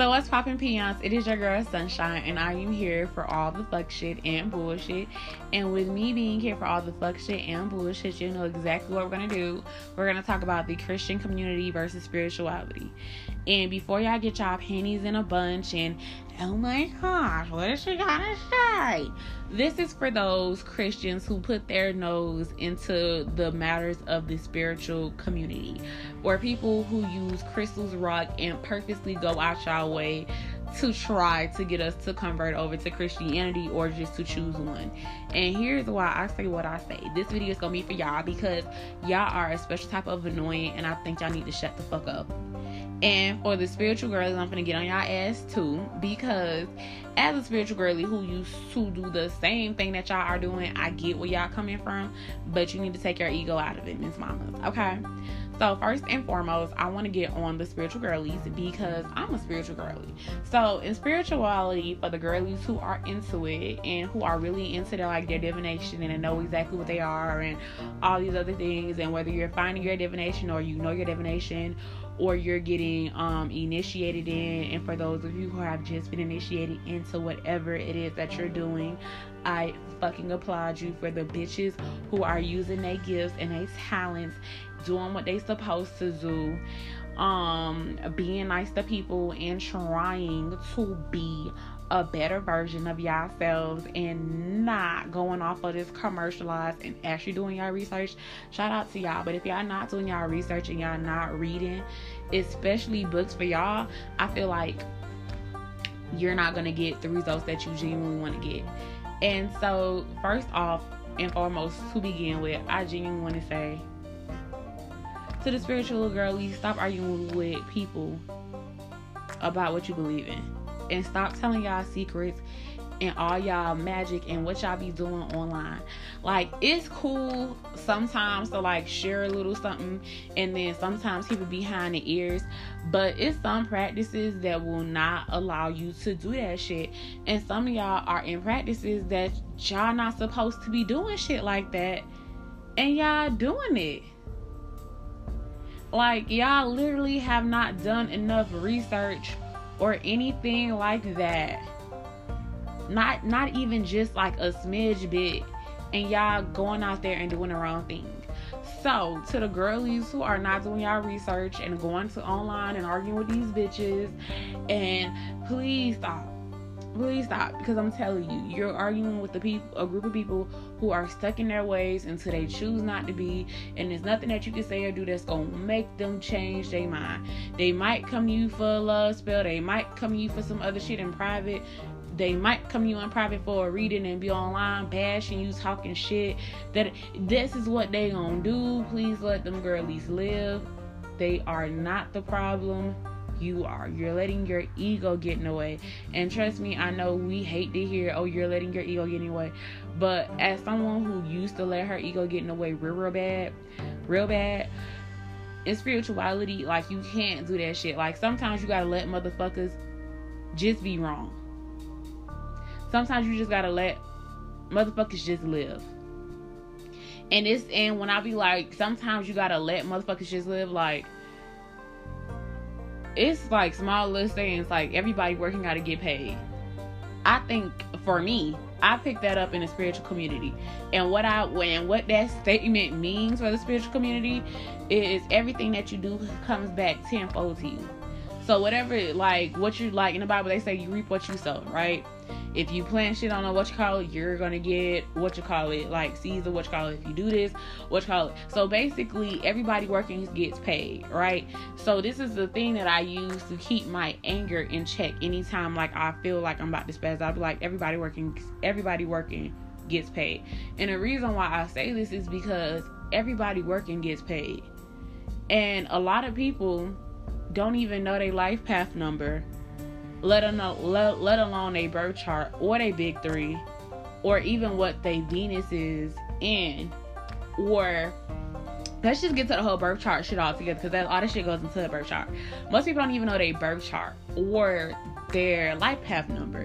So what's poppin' peons? It is your girl Sunshine, and I am here for all the fuck shit and bullshit. And with me being here for all the fuck shit and bullshit, you know exactly what we're gonna do. We're gonna talk about the Christian community versus spirituality. And before y'all get y'all panties in a bunch and oh my gosh, what is she gonna say? This is for those Christians who put their nose into the matters of the spiritual community, or people who use crystals, rock, and purposely go out y'all way to try to get us to convert over to Christianity or just to choose one. And here's why I say what I say. This video is gonna be for y'all because y'all are a special type of annoying, and I think y'all need to shut the fuck up. And for the spiritual girls, I'm gonna get on y'all ass too because as a spiritual girly who used to do the same thing that y'all are doing, I get where y'all coming from, but you need to take your ego out of it, Miss Mamas. Okay. So first and foremost, I want to get on the spiritual girlies because I'm a spiritual girly. So in spirituality, for the girlies who are into it and who are really into their like their divination and know exactly what they are and all these other things, and whether you're finding your divination or you know your divination or you're getting um, initiated in. And for those of you who have just been initiated into whatever it is that you're doing, I fucking applaud you for the bitches who are using their gifts and their talents, doing what they supposed to do, um, being nice to people and trying to be a better version of yourselves and not going off of this commercialized and actually doing your research. Shout out to y'all. But if y'all not doing y'all research and y'all not reading, especially books for y'all, I feel like you're not gonna get the results that you genuinely want to get. And so, first off and foremost, to begin with, I genuinely want to say to the spiritual girlie, stop arguing with people about what you believe in and stop telling y'all secrets and all y'all magic and what y'all be doing online. Like it's cool sometimes to like share a little something and then sometimes people behind the ears, but it's some practices that will not allow you to do that shit. And some of y'all are in practices that y'all not supposed to be doing shit like that. And y'all doing it. Like y'all literally have not done enough research or anything like that. Not not even just like a smidge bit and y'all going out there and doing the wrong thing. So, to the girlies who are not doing y'all research and going to online and arguing with these bitches, and please stop Please stop because I'm telling you, you're arguing with the people, a group of people who are stuck in their ways until they choose not to be, and there's nothing that you can say or do that's gonna make them change their mind. They might come to you for a love spell, they might come to you for some other shit in private. They might come to you in private for a reading and be online bashing you, talking shit. That this is what they gonna do. Please let them girlies live. They are not the problem you are. You're letting your ego get in the way. And trust me, I know we hate to hear, oh, you're letting your ego get in the way. But as someone who used to let her ego get in the way real, real bad, real bad, in spirituality, like you can't do that shit. Like sometimes you gotta let motherfuckers just be wrong. Sometimes you just gotta let motherfuckers just live. And it's and when I be like, sometimes you gotta let motherfuckers just live, like it's like small little sayings like everybody working out to get paid. I think for me, I picked that up in the spiritual community. And what I when what that statement means for the spiritual community is everything that you do comes back tenfold to you. So whatever like what you like in the Bible they say you reap what you sow, right? If you plant shit on a what you call it, you're gonna get what you call it, like or what you call it. If you do this, what you call it. So basically, everybody working gets paid, right? So this is the thing that I use to keep my anger in check. Anytime like I feel like I'm about to spaz, I'll be like, everybody working, everybody working gets paid. And the reason why I say this is because everybody working gets paid. And a lot of people don't even know their life path number let alone let, alone a birth chart or a big three or even what they venus is in. Or let's just get to the whole birth chart shit all together because that all this shit goes into the birth chart. Most people don't even know their birth chart or their life path number.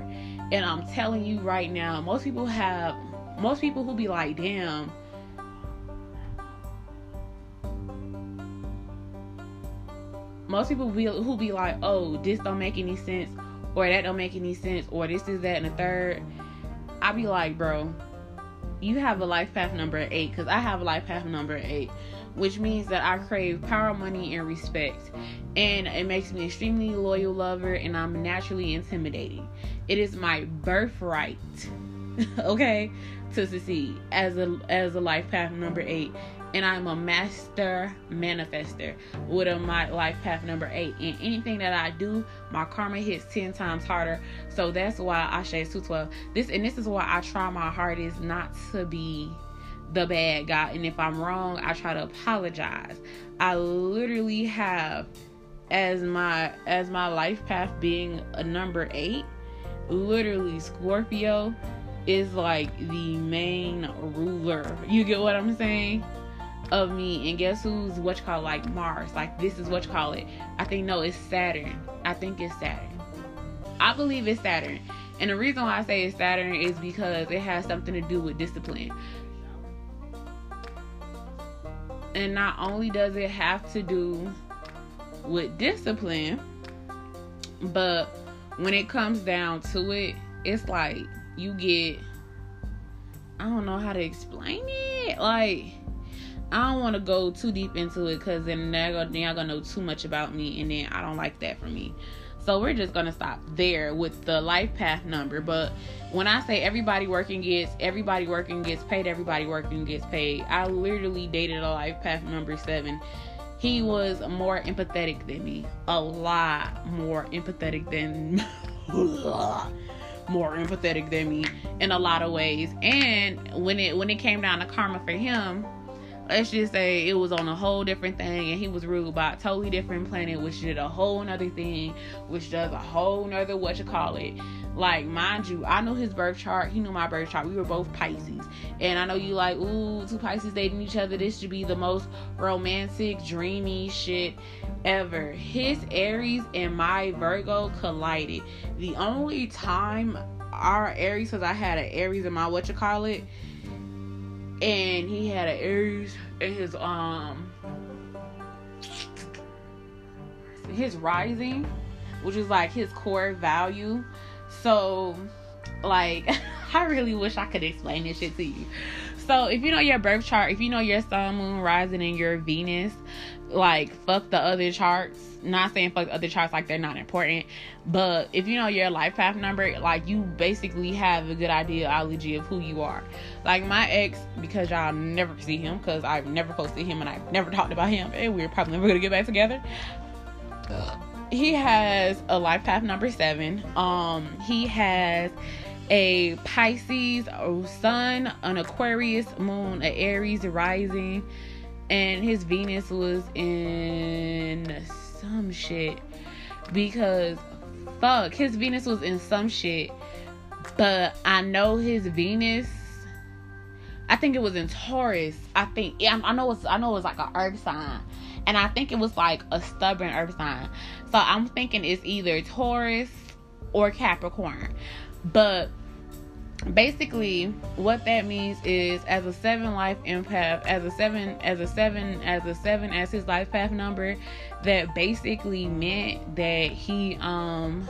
And i'm telling you right now most people have most people who be like damn most people be who be like, oh, this don't make any sense, or that don't make any sense, or this is that and the third. I be like, bro, you have a life path number eight, because I have a life path number eight, which means that I crave power, money, and respect. And it makes me extremely loyal lover, and I'm naturally intimidating. It is my birthright, okay, to succeed as a as a life path number eight and I'm a master manifester with a my life path number eight. And anything that I do, my karma hits ten times harder. So that's why I say two twelve. This and this is why I try my hardest not to be the bad guy. And if I'm wrong, I try to apologize. I literally have as my as my life path being a number eight, literally Scorpio is like the main ruler. You get what I'm saying? Of me and guess who's what you call like Mars? Like this is what you call it. I think no it's Saturn. I think it's Saturn. I believe it's Saturn. And the reason why I say it's Saturn is because it has something to do with discipline. And not only does it have to do with discipline but when it comes down to it it's like you get I don't know how to explain it. Like I don't want to go too deep into it because then they're gonna, know too much about me, and then I don't like that for me. So we're just gonna stop there with the life path number. But when I say everybody working gets everybody working gets paid, everybody working gets paid. I literally dated a life path number seven. He was more empathetic than me, a lot more empathetic than more empathetic than me in a lot of ways. And when it when it came down to karma for him, let's just say it was on a whole different thing and he was ruled by a totally different planet which did a whole nother thing which does a whole nother what you call it. Like mind you i know his birth chart. He knew my birth chart. We were both pisces. And i know you like ooh two pisces dating each other. This should be the most romantic dreamy shit ever. His aries and my virgo collided. The only time our aries because i had an aries in my what you call it and he had an Aries in his um his rising, which is like his core value. So, like, I really wish I could explain this shit to you. So, if you know your birth chart, if you know your sun, moon, rising, and your Venus, like fuck the other charts. Not saying fuck other charts like they're not important, but if you know your life path number, like you basically have a good ideology of who you are. Like my ex, because y'all never see him, because I've never posted him and I've never talked about him, and we're probably never gonna get back together. He has a life path number seven. Um, he has a Pisces sun, an Aquarius moon, an Aries rising and his Venus was in some shit. Because fuck his Venus was in some shit. But I know his Venus I think it was in Taurus. I think yeah, I know it's I know it was like an earth sign. And I think it was like a stubborn earth sign. So I'm thinking it's either Taurus or Capricorn. But basically what that means is as a seven life empath as a seven as a seven as a seven as his life path number that basically meant that he um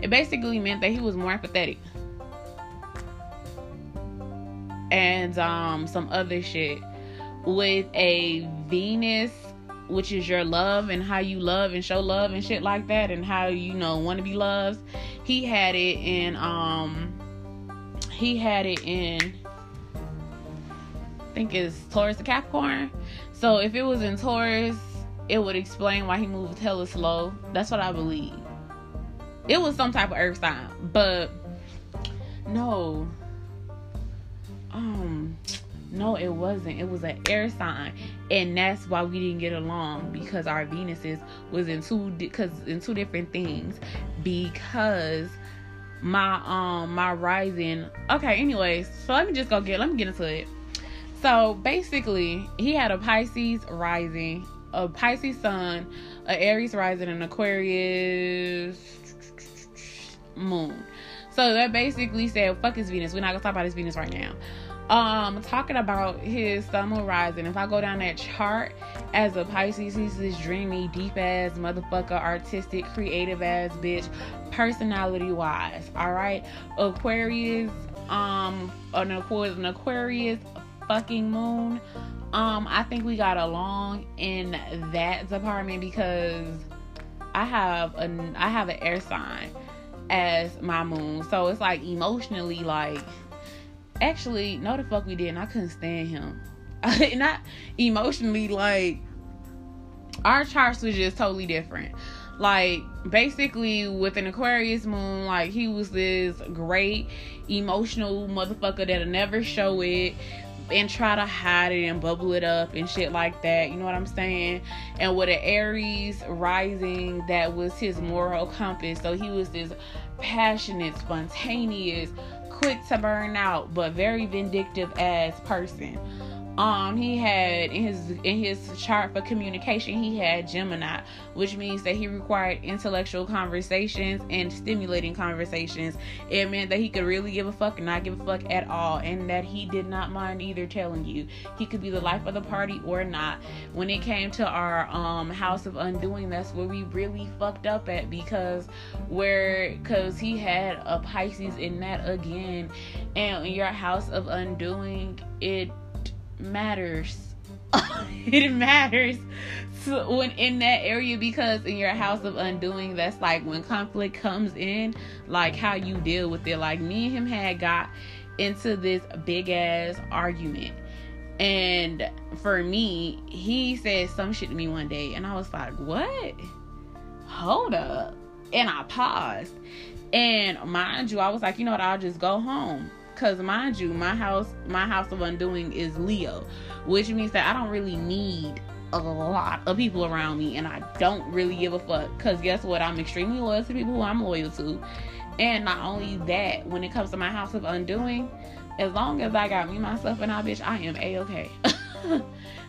it basically meant that he was more empathetic and um some other shit. With a venus which is your love and how you love and show love and shit like that and how you know want to be loved he had it in um he had it in I think it's Taurus to Capricorn. So if it was in Taurus, it would explain why he moved hella slow. That's what I believe. It was some type of earth sign, but no. Um no, it wasn't. It was an air sign, and that's why we didn't get along because our Venuses was in two because in two different things. Because my um my rising. Okay, anyways, so let me just go get let me get into it. So basically, he had a Pisces rising, a Pisces sun, a Aries rising, and Aquarius moon. So that basically said, "Fuck his Venus. We're not gonna talk about his Venus right now." Um talking about his sun rising if i go down that chart as a pisces he's this dreamy deep ass motherfucker artistic creative ass bitch personality wise all right? Aquarius um an aquarius, an aquarius fucking moon. Um i think we got along in that department because i have an i have an air sign as my moon. So it's like emotionally like actually, no, the fuck we didn't. I couldn't stand him. Not emotionally, like our charts was just totally different. Like basically, with an Aquarius moon, like he was this great emotional motherfucker that'll never show it and try to hide it and bubble it up and shit like that. You know what I'm saying? And with an Aries rising, that was his moral compass. So he was this passionate, spontaneous, quick to burn out but very vindictive as person um he had in his in his chart for communication he had gemini which means that he required intellectual conversations and stimulating conversations. It meant that he could really give a fuck and not give a fuck at all and that he did not mind either telling you. He could be the life of the party or not. When it came to our um house of undoing that's where we really fucked up at because where because he had a pisces in that again. And your house of undoing it matters. it matters so when in that area because in your house of undoing that's like when conflict comes in like how you deal with it. Like me and him had got into this big ass argument. And for me he said some shit to me one day and i was like what? Hold up. And i paused. And mind you i was like you know what? I'll just go home Cause mind you, my house, my house of undoing is Leo, which means that I don't really need a lot of people around me, and I don't really give a fuck. Cause guess what? I'm extremely loyal to people who I'm loyal to, and not only that, when it comes to my house of undoing, as long as I got me, myself, and I, bitch, I am a okay.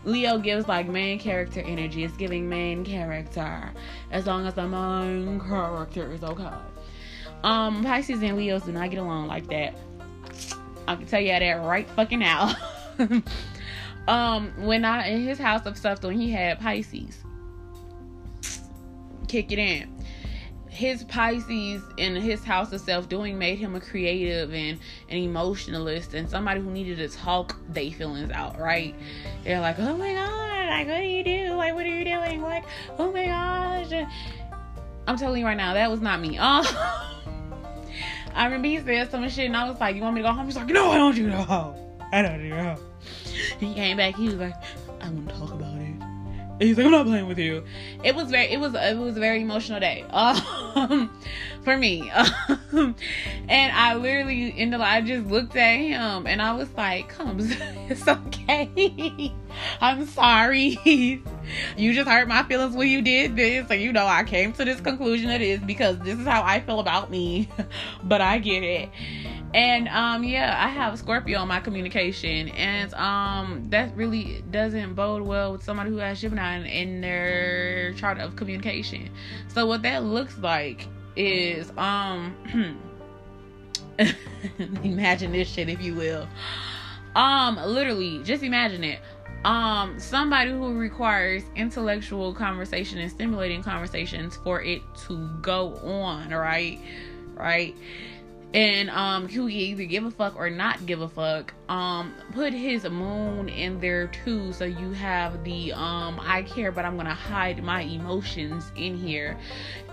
Leo gives like main character energy. It's giving main character. As long as the main character is okay. Um, Pisces and Leos do not get along like that. I can tell you that right fucking now. um, when I in his house of stuff, when he had Pisces, kick it in. His Pisces in his house of self doing made him a creative and an emotionalist and somebody who needed to talk they feelings out, right? They're like, oh my god, like what do you do? Like what are you doing? Like, oh my gosh. I'm telling you right now, that was not me. Oh I remember he said some shit, and I was like, "You want me to go home?" He's like, "No, I don't want you to go home. I don't want you to go home." He came back. He was like, "I want to talk about it." And he's like, "I'm not playing with you." It was very, it was, it was a very emotional day um, for me. Um, and I literally, in the, I just looked at him, and I was like, "Come, it's okay. I'm sorry." you just hurt my feelings when you did this. And you know, I came to this conclusion it is because this is how I feel about me. but I get it. And um yeah, I have Scorpio in my communication and um that really doesn't bode well with somebody who has Gemini in their chart of communication. So what that looks like is um imagine this shit if you will. Um literally just imagine it. Um somebody who requires intellectual conversation and stimulating conversations for it to go on right? Right and um who either give a fuck or not give a fuck. Um put his moon in there too so you have the um i care but i'm gonna hide my emotions in here.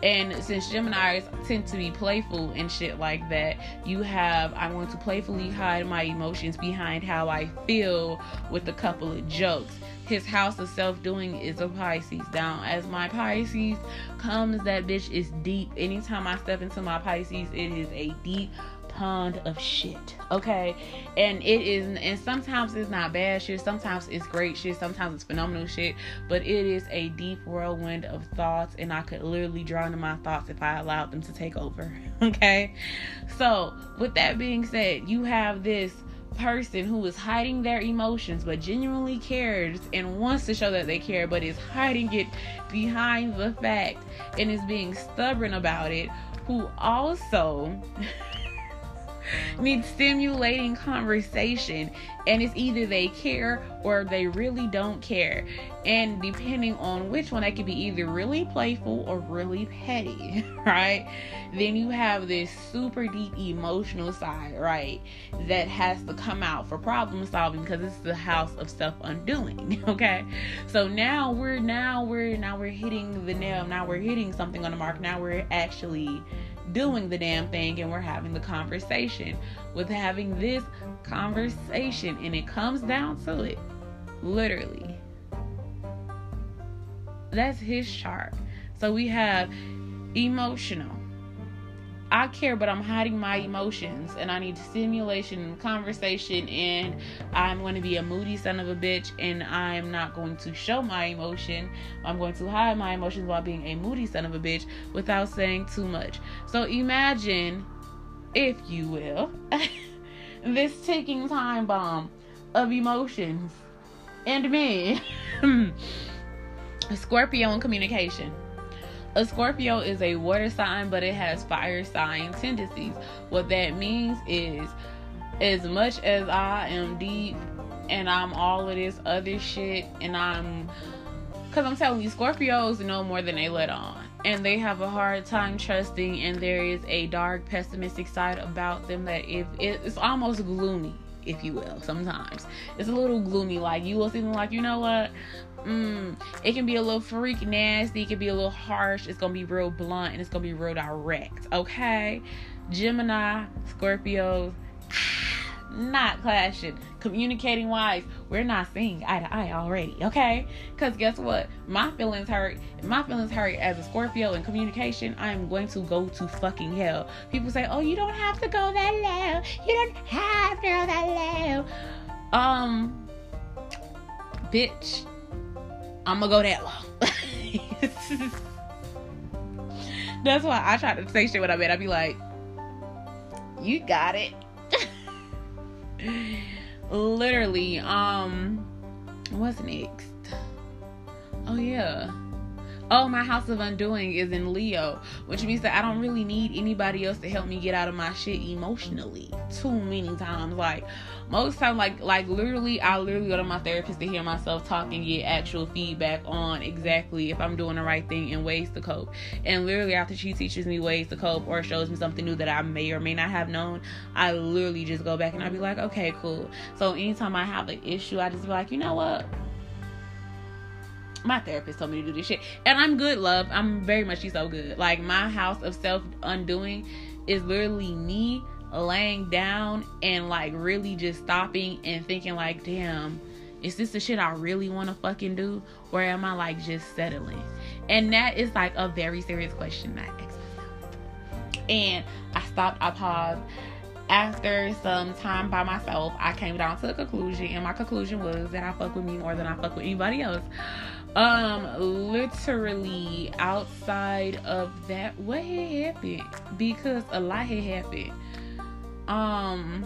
And since gemini's tend to be playful and shit like that you have i want to playfully hide my emotions behind how i feel with a couple of jokes his house of self doing is a Pisces. Down as my Pisces comes, that bitch is deep. Anytime I step into my Pisces, it is a deep pond of shit. Okay, and it is, and sometimes it's not bad shit. Sometimes it's great shit. Sometimes it's phenomenal shit. But it is a deep whirlwind of thoughts, and I could literally drown in my thoughts if I allowed them to take over. Okay, so with that being said, you have this person who is hiding their emotions but genuinely cares and wants to show that they care but is hiding it behind the fact and is being stubborn about it who also need stimulating conversation. And it's either they care or they really don't care. And depending on which one, that could be either really playful or really petty, right? Then you have this super deep emotional side, right? That has to come out for problem solving because it's the house of self undoing, okay? So now we're now we're now we're hitting the nail. Now we're hitting something on the mark. Now we're actually doing the damn thing and we're having the conversation. With having this conversation, and it comes down to it, literally. That's his chart. So we have emotional. I care, but I'm hiding my emotions and I need stimulation and conversation. And I'm going to be a moody son of a bitch and I'm not going to show my emotion. I'm going to hide my emotions while being a moody son of a bitch without saying too much. So imagine, if you will, this ticking time bomb of emotions and me. Scorpio and communication. A Scorpio is a water sign, but it has fire sign tendencies. What that means is, as much as I am deep and I'm all of this other shit, and I'm, because I'm telling you, Scorpios know more than they let on. And they have a hard time trusting, and there is a dark, pessimistic side about them that if it's almost gloomy if you will, sometimes. It's a little gloomy. Like you will see them like, you know what? Mm, it can be a little freak nasty, it can be a little harsh, it's gonna be real blunt, and it's gonna be real direct. Okay, Gemini, Scorpios, not clashing. Communicating wise, we're not seeing eye to eye already, okay? Because guess what? My feelings hurt. My feelings hurt as a Scorpio in communication, I am going to go to fucking hell. People say, oh, you don't have to go that low. You don't have to go that low. Um, bitch, I'm gonna go that long. That's why I try to say shit when I'm in. I be like, you got it. Literally, um, what's next? Oh yeah. Oh, my house of undoing is in Leo, which means that I don't really need anybody else to help me get out of my shit emotionally. Too many times, like most time, like like literally, I literally go to my therapist to hear myself talk and get actual feedback on exactly if I'm doing the right thing and ways to cope. And literally, after she teaches me ways to cope or shows me something new that I may or may not have known, I literally just go back and I be like, okay, cool. So anytime I have an issue, I just be like, you know what? my therapist told me to do this shit. And I'm good, love. I'm very much she's so good. Like my house of self undoing is literally me laying down and like really just stopping and thinking like, damn, is this the shit I really want to fucking do? Or am I like just settling? And that is like a very serious question I. And I stopped, I paused. After some time by myself, I came down to a conclusion, and my conclusion was that I fuck with me more than I fuck with anybody else. Um, literally outside of that, what had happened? Because a lot had happened. Um,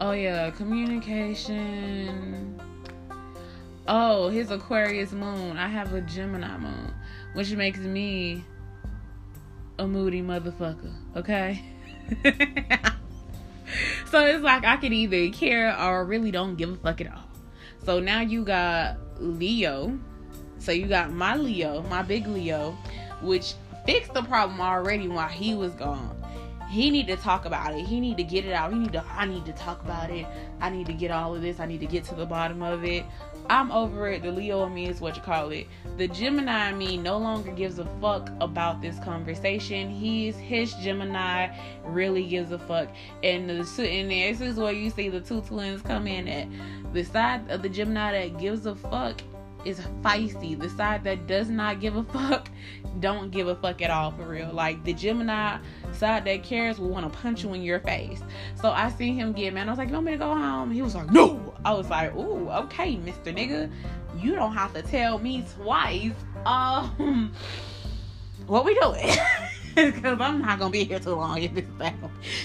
oh yeah, communication. Oh, his Aquarius moon. I have a Gemini moon, which makes me a moody motherfucker. Okay. so it's like I could either care or really don't give a fuck at all. So now you got Leo. So you got my Leo, my big Leo, which fixed the problem already while he was gone. He need to talk about it. He need to get it out. He need to I need to talk about it. I need to get all of this. I need to get to the bottom of it. I'm over it. The Leo in me is what you call it. The Gemini in me no longer gives a fuck about this conversation. He's his Gemini really gives a fuck. And the and this is where you see the two twins come in at the side of the Gemini that gives a fuck is feisty. The side that does not give a fuck don't give a fuck at all for real. Like the Gemini side that cares will want to punch you in your face. So I seen him get mad. I was like, You want me to go home? He was like, No. I was like, Ooh, okay, Mr. Nigga. You don't have to tell me twice. Um what we doing? Because I'm not gonna be here too long if this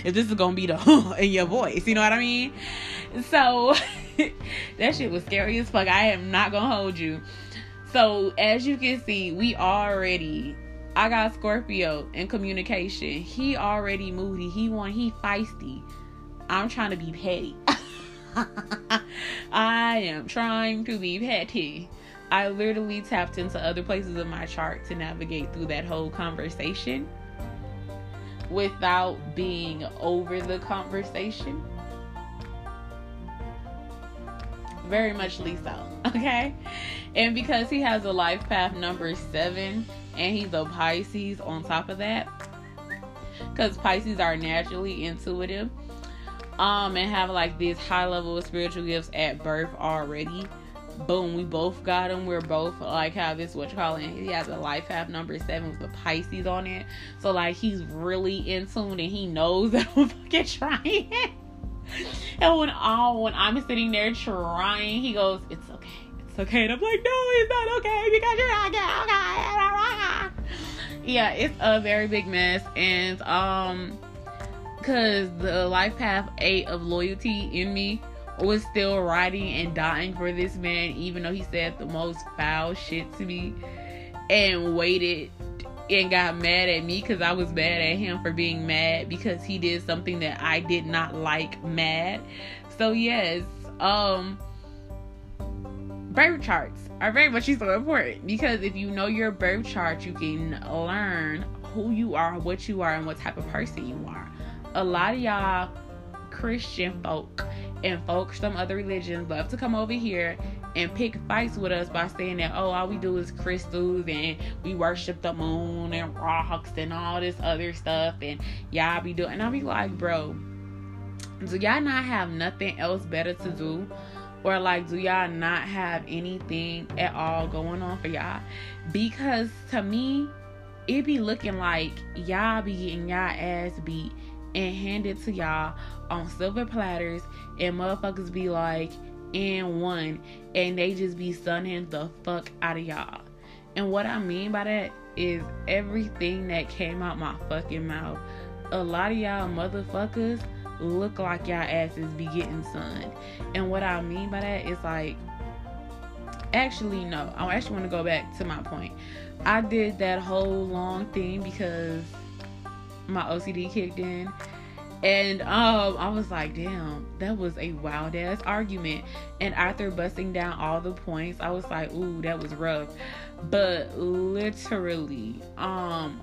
if this is gonna be the in your voice, you know what I mean? So that shit was scary as fuck. I am not gonna hold you. So as you can see, we already I got Scorpio in communication. He already moody. He want he feisty. I'm trying to be petty. I am trying to be petty. I literally tapped into other places of my chart to navigate through that whole conversation without being over the conversation. Very much so, okay? And because he has a life path number seven and he's a Pisces on top of that, because Pisces are naturally intuitive um and have like these high level spiritual gifts at birth already boom we both got him. we're both like have this what you call it he has a life path number seven with the pisces on it. So like he's really in tune and he knows that i'm fucking trying. And when all when i'm sitting there trying he goes it's okay it's okay. And i'm like no it's not okay because you're not okay yeah it's a very big mess. And um because the life path eight of loyalty in me was still riding and dying for this man, even though he said the most foul shit to me and waited and got mad at me because I was mad at him for being mad because he did something that I did not like mad. So yes, um birth charts are very much so important because if you know your birth chart, you can learn who you are, what you are, and what type of person you are. A lot of y'all Christian folk and folks from other religions love to come over here and pick fights with us by saying that oh all we do is crystals and we worship the moon and rocks and all this other stuff and y'all be doing and I'll be like bro do y'all not have nothing else better to do? Or like do y'all not have anything at all going on for y'all? Because to me it be looking like y'all be getting y'all ass beat and hand it to y'all on silver platters and motherfuckers be like in one and they just be stunning the fuck out of y'all. And what I mean by that is everything that came out my fucking mouth. A lot of y'all motherfuckers look like y'all asses be getting sunned. And what I mean by that is like actually no. I actually want to go back to my point. I did that whole long thing because my OCD kicked in and um, I was like, damn, that was a wild ass argument. And after busting down all the points, I was like, ooh, that was rough. But literally, um,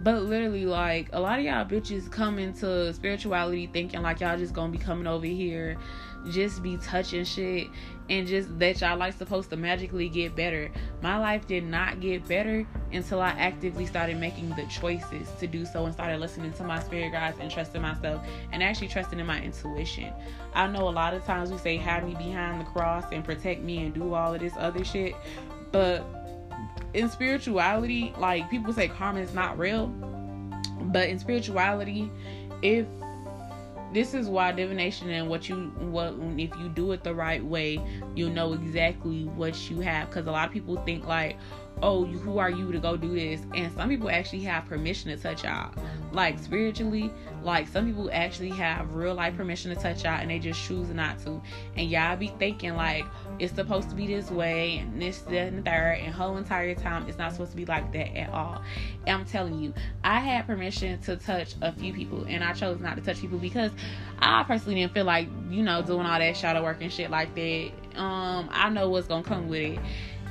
but literally, like a lot of y'all bitches come into spirituality thinking like y'all just gonna be coming over here just be touching shit and just that y'all like supposed to magically get better. My life did not get better until I actively started making the choices to do so and started listening to my spirit guides and trusting myself and actually trusting in my intuition. I know a lot of times we say hide me behind the cross and protect me and do all of this other shit, but in spirituality, like people say karma is not real, but in spirituality, if this is why divination and what you what if you do it the right way you'll know exactly what you have. Because a lot of people think like oh who are you to go do this? And some people actually have permission to touch y'all like spiritually like some people actually have real life permission to touch y'all and they just choose not to. And y'all be thinking like it's supposed to be this way and this that and the third and whole entire time it's not supposed to be like that at all. And i'm telling you i had permission to touch a few people and i chose not to touch people because i personally didn't feel like you know doing all that shadow work and shit like that. Um i know what's gonna come with it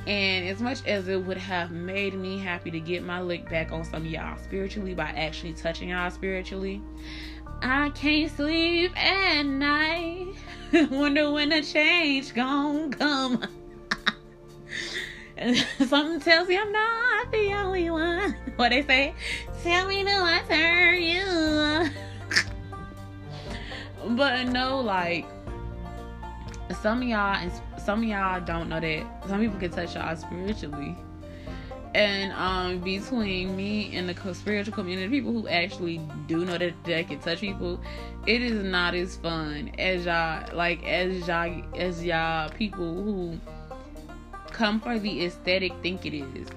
and as much as it would have made me happy to get my lick back on some y'all spiritually by actually touching y'all spiritually, I can't sleep at night. Wonder when the change gon' come. Something tells me I'm not the only one. What they say? Tell me do I turn you? but no, like some of y'all and some of y'all don't know that some people can touch y'all spiritually and um between me and the spiritual community people who actually do know that they can touch people it is not as fun as y'all like as y'all as y'all people who come for the aesthetic think it is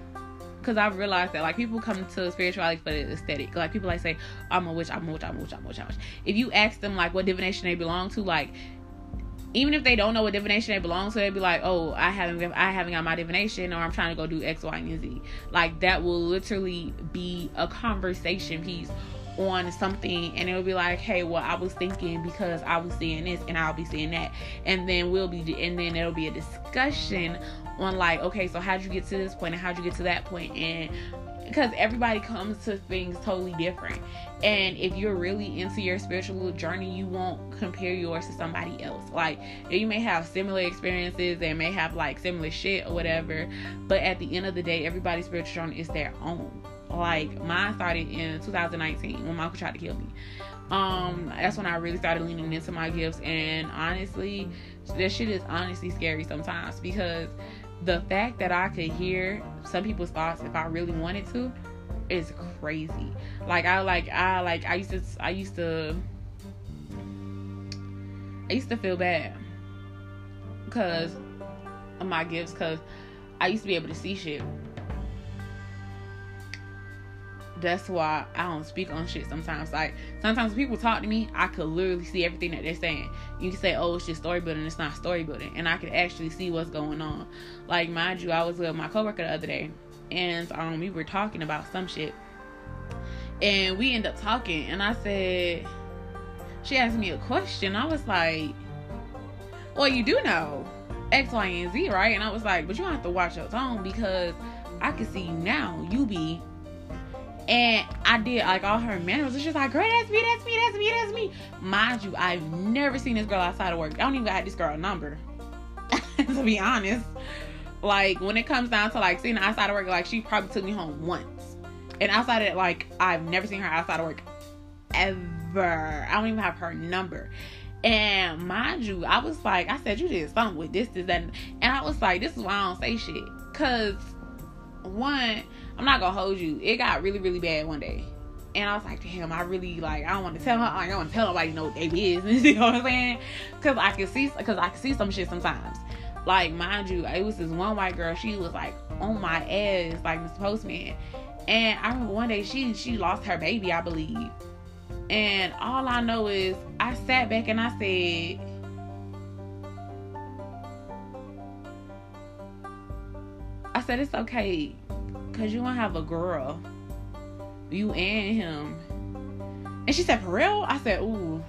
because I've realized that like people come to spirituality for the aesthetic. Like people like say, I'm a witch, I'm a witch, I'm a witch, I'm a witch, I'm a witch. If you ask them like what divination they belong to, like even if they don't know what divination they belong to, they'd be like, "Oh, I haven't, I haven't got my divination, or I'm trying to go do X, Y, and Z." Like that will literally be a conversation piece on something, and it'll be like, "Hey, well, I was thinking because I was seeing this, and I'll be seeing that," and then we'll be, and then it'll be a discussion on like, okay, so how'd you get to this point, and how'd you get to that point, and because everybody comes to things totally different. And if you're really into your spiritual journey, you won't compare yours to somebody else. Like you may have similar experiences and may have like similar shit or whatever, but at the end of the day, everybody's spiritual journey is their own. Like mine started in 2019 when uncle tried to kill me. Um, that's when I really started leaning into my gifts, and honestly, this shit is honestly scary sometimes because the fact that I could hear some people's thoughts if I really wanted to is crazy. Like I like I like I used to I used to I used to feel bad because of my gifts because I used to be able to see shit that's why I don't speak on shit sometimes. Like sometimes people talk to me, I could literally see everything that they're saying. You can say, "Oh, it's just story building." It's not story building, and I could actually see what's going on. Like mind you, I was with my coworker the other day, and um, we were talking about some shit, and we end up talking, and I said, she asked me a question. I was like, "Well, you do know X, Y, and Z, right?" And I was like, "But you don't have to watch your tone because." I can see now you be and I did like all her manners. It's just like, girl, that's me, that's me, that's me, that's me. Mind you, I've never seen this girl outside of work. I don't even have this girl number. to be honest. Like when it comes down to like seeing outside of work, like she probably took me home once. And outside of like I've never seen her outside of work ever. I don't even have her number. And mind you, I was like, I said, you did something with this, this, that. And I was like, this is why I don't say shit. Cause one, I'm not gonna hold you. It got really, really bad one day. And I was like, damn, I really like, I don't want to tell her, I don't want to tell nobody know what they business. you know what I'm saying? Cause I can see, cause I can see some shit sometimes. Like, mind you, it was this one white girl. She was like on my ass, like this postman. And I remember one day she she lost her baby, I believe. And all I know is I sat back and I said, I said it's okay Cause you wanna have a girl. You and him. And she said, For real? I said, Ooh.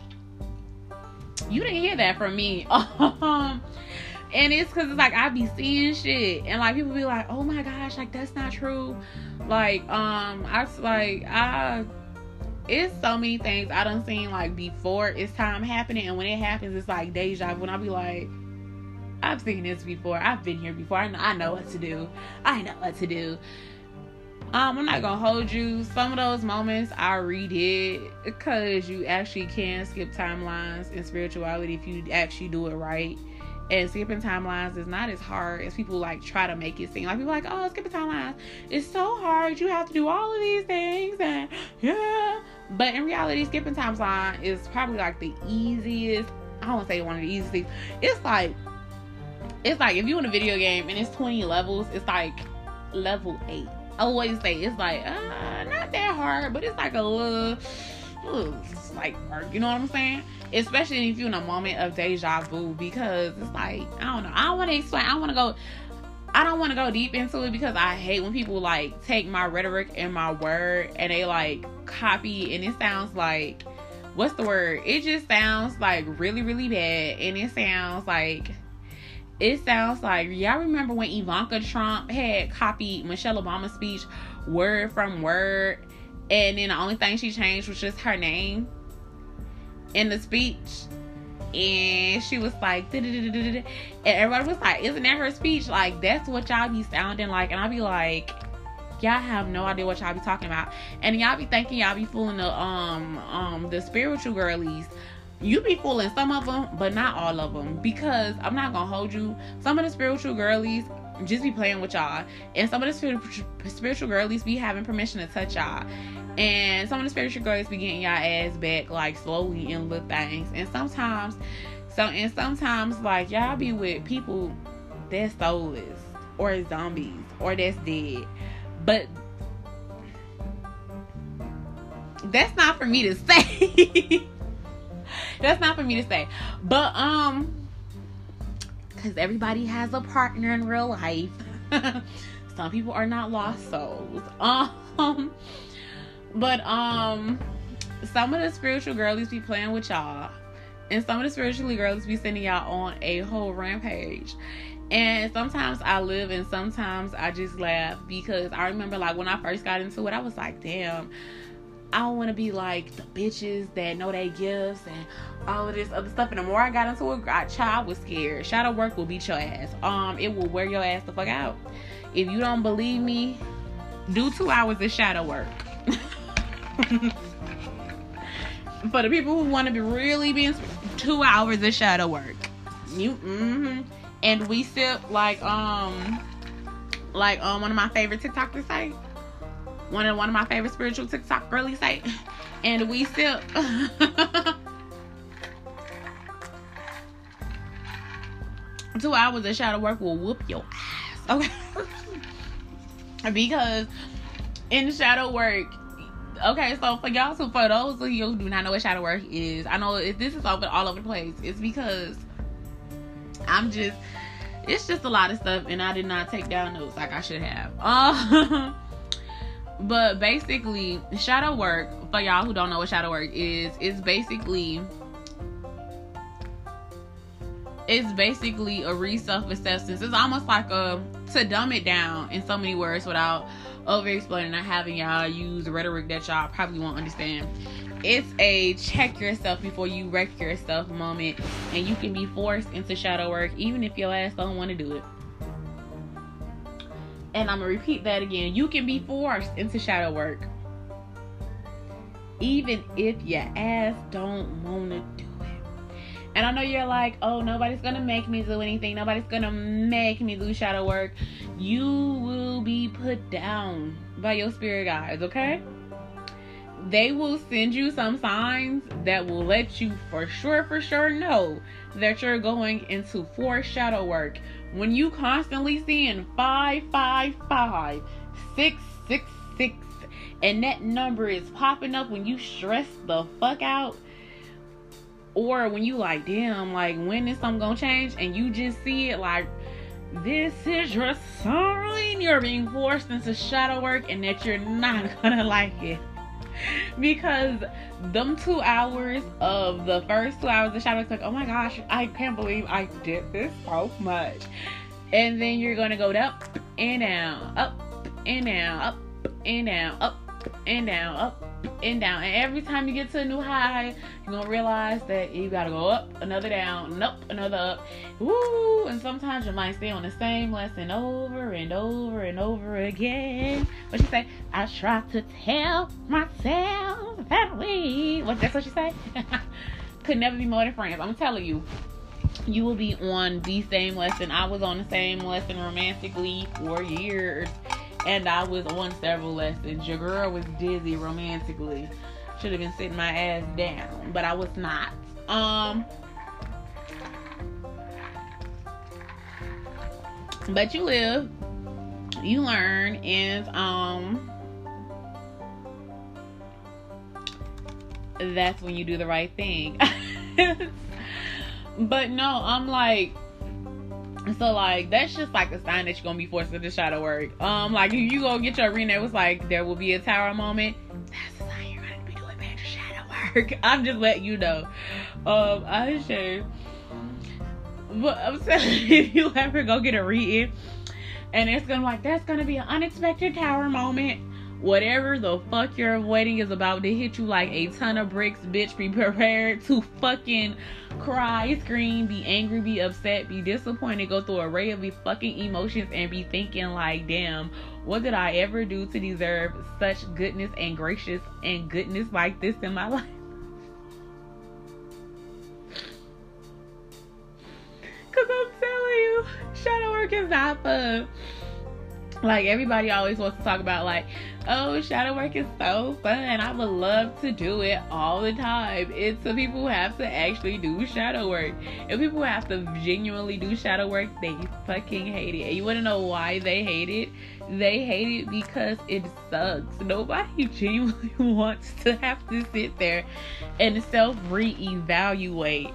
You didn't hear that from me. Um, And it's cause it's like I be seeing shit and like people be like, Oh my gosh, like that's not true. Like, um, I like, I it's so many things I done seen like before it's time happening and when it happens it's like deja vu. when I be like I've seen this before. I've been here before. I know, I know what to do. I know what to do. Um, I'm not gonna hold you. Some of those moments I redid because you actually can skip timelines in spirituality if you actually do it right. And skipping timelines is not as hard as people like try to make it seem. Like people like, oh, skipping timelines is so hard. You have to do all of these things, and yeah. But in reality, skipping timeline is probably like the easiest. I don't want to say one of the easiest. It's like, it's like if you in a video game and it's 20 levels, it's like level eight I always say it's like uh, not that hard, but it's like a little, little slight work. You know what I'm saying? Especially if you're in a moment of deja vu, because it's like I don't know. I don't want to explain. I want to go. I don't want to go deep into it because I hate when people like take my rhetoric and my word and they like copy and it sounds like what's the word? It just sounds like really, really bad and it sounds like it sounds like y'all remember when Ivanka Trump had copied Michelle Obama's speech word from word, and then the only thing she changed was just her name in the speech. And she was like, and everybody was like, Isn't that her speech? Like, that's what y'all be sounding like. And I'll be like, Y'all have no idea what y'all be talking about. And y'all be thinking y'all be fooling the um um the spiritual girlies you be fooling some of them, but not all of them. Because I'm not gonna hold you. Some of the spiritual girlies just be playing with y'all, and some of the spiritual girlies be having permission to touch y'all. And some of the spiritual girlies be getting y'all ass back like slowly in little things. And sometimes, so and sometimes like y'all be with people that's soulless or zombies or that's dead. But that's not for me to say. That's not for me to say. But um because everybody has a partner in real life. Some people are not lost souls. Um, but um, some of the spiritual girlies be playing with y'all, and some of the spiritually girlies be sending y'all on a whole rampage. And sometimes I live and sometimes I just laugh because I remember like when I first got into it, I was like, damn, I don't want to be like the bitches that know they gifts and all of this other stuff. And the more I got into it, I child was scared. Shadow work will beat your ass. Um, it will wear your ass the fuck out. If you don't believe me, do two hours of shadow work. For the people who want to be really being two hours of shadow work. You mm-hmm and we sip like um like um one of my favorite TikTokers say. One of one of my favorite spiritual TikTok girlies say. And we still. two hours of shadow work will whoop your ass. Okay. because in shadow work, okay, so for y'all, so for those of you who do not know what shadow work is, I know this is all, all over the place. It's because I'm just it's just a lot of stuff and I did not take down notes like I should have. Uh, but basically, shadow work, for y'all who don't know what shadow work is, it's basically it's basically a re self acceptance. It's almost like a to dumb it down in so many words without over explaining and having y'all use rhetoric that y'all probably won't understand it's a check yourself before you wreck yourself moment and you can be forced into shadow work even if your ass don't want to do it and i'm gonna repeat that again. You can be forced into shadow work. Even if your ass don't want to do it. And i know you're like oh nobody's gonna make me do anything. Nobody's gonna make me do shadow work. You will be put down by your spirit guides okay? They will send you some signs that will let you for sure, for sure know that you're going into foreshadow work. When you constantly seeing five, five, five, six, six, six, and that number is popping up when you stress the fuck out, or when you like, damn, like when is something gonna change, and you just see it like this is your sign. You're being forced into shadow work and that you're not gonna like it because them two hours of the first two hours of shopping, like, oh my gosh, I can't believe I did this so much. And then you're gonna go up and down, up and down, up and down, up and down, up and down. And every time you get to a new high, you're gonna realize that you gotta go up, another down, up, another up. Woo! And sometimes you might stay on the same lesson over and over and over again. What you say? I try to tell myself that we. What? That's what you say? Could never be more than friends. I'm telling you you will be on the same lesson. I was on the same lesson romantically for years and I was on several lessons. Your girl was dizzy romantically. Should have been sitting my ass down, but I was not. Um, but you live, you learn, and um, that's when you do the right thing. but no, I'm like so like that's just like a sign that you're gonna be forced into shadow work. Um, like if you go get your arena, it was like there will be a tower moment. That's a sign you're gonna be doing major shadow work. I'm just letting you know. Um, I should. But I'm saying if you ever go get a reading, and it's gonna like that's gonna be an unexpected tower moment whatever the fuck you're avoiding is about to hit you like a ton of bricks, bitch. Be prepared to fucking cry, scream, be angry, be upset, be disappointed, go through a array of fucking emotions and be thinking like, damn, what did I ever do to deserve such goodness and gracious and goodness like this in my life? Cause I'm telling you, shadow work is not fun like everybody always wants to talk about like oh shadow work is so fun. I would love to do it all the time. It's the people who have to actually do shadow work. If people have to genuinely do shadow work. They fucking hate it. And you want to know why they hate it? They hate it because it sucks. Nobody genuinely wants to have to sit there and self reevaluate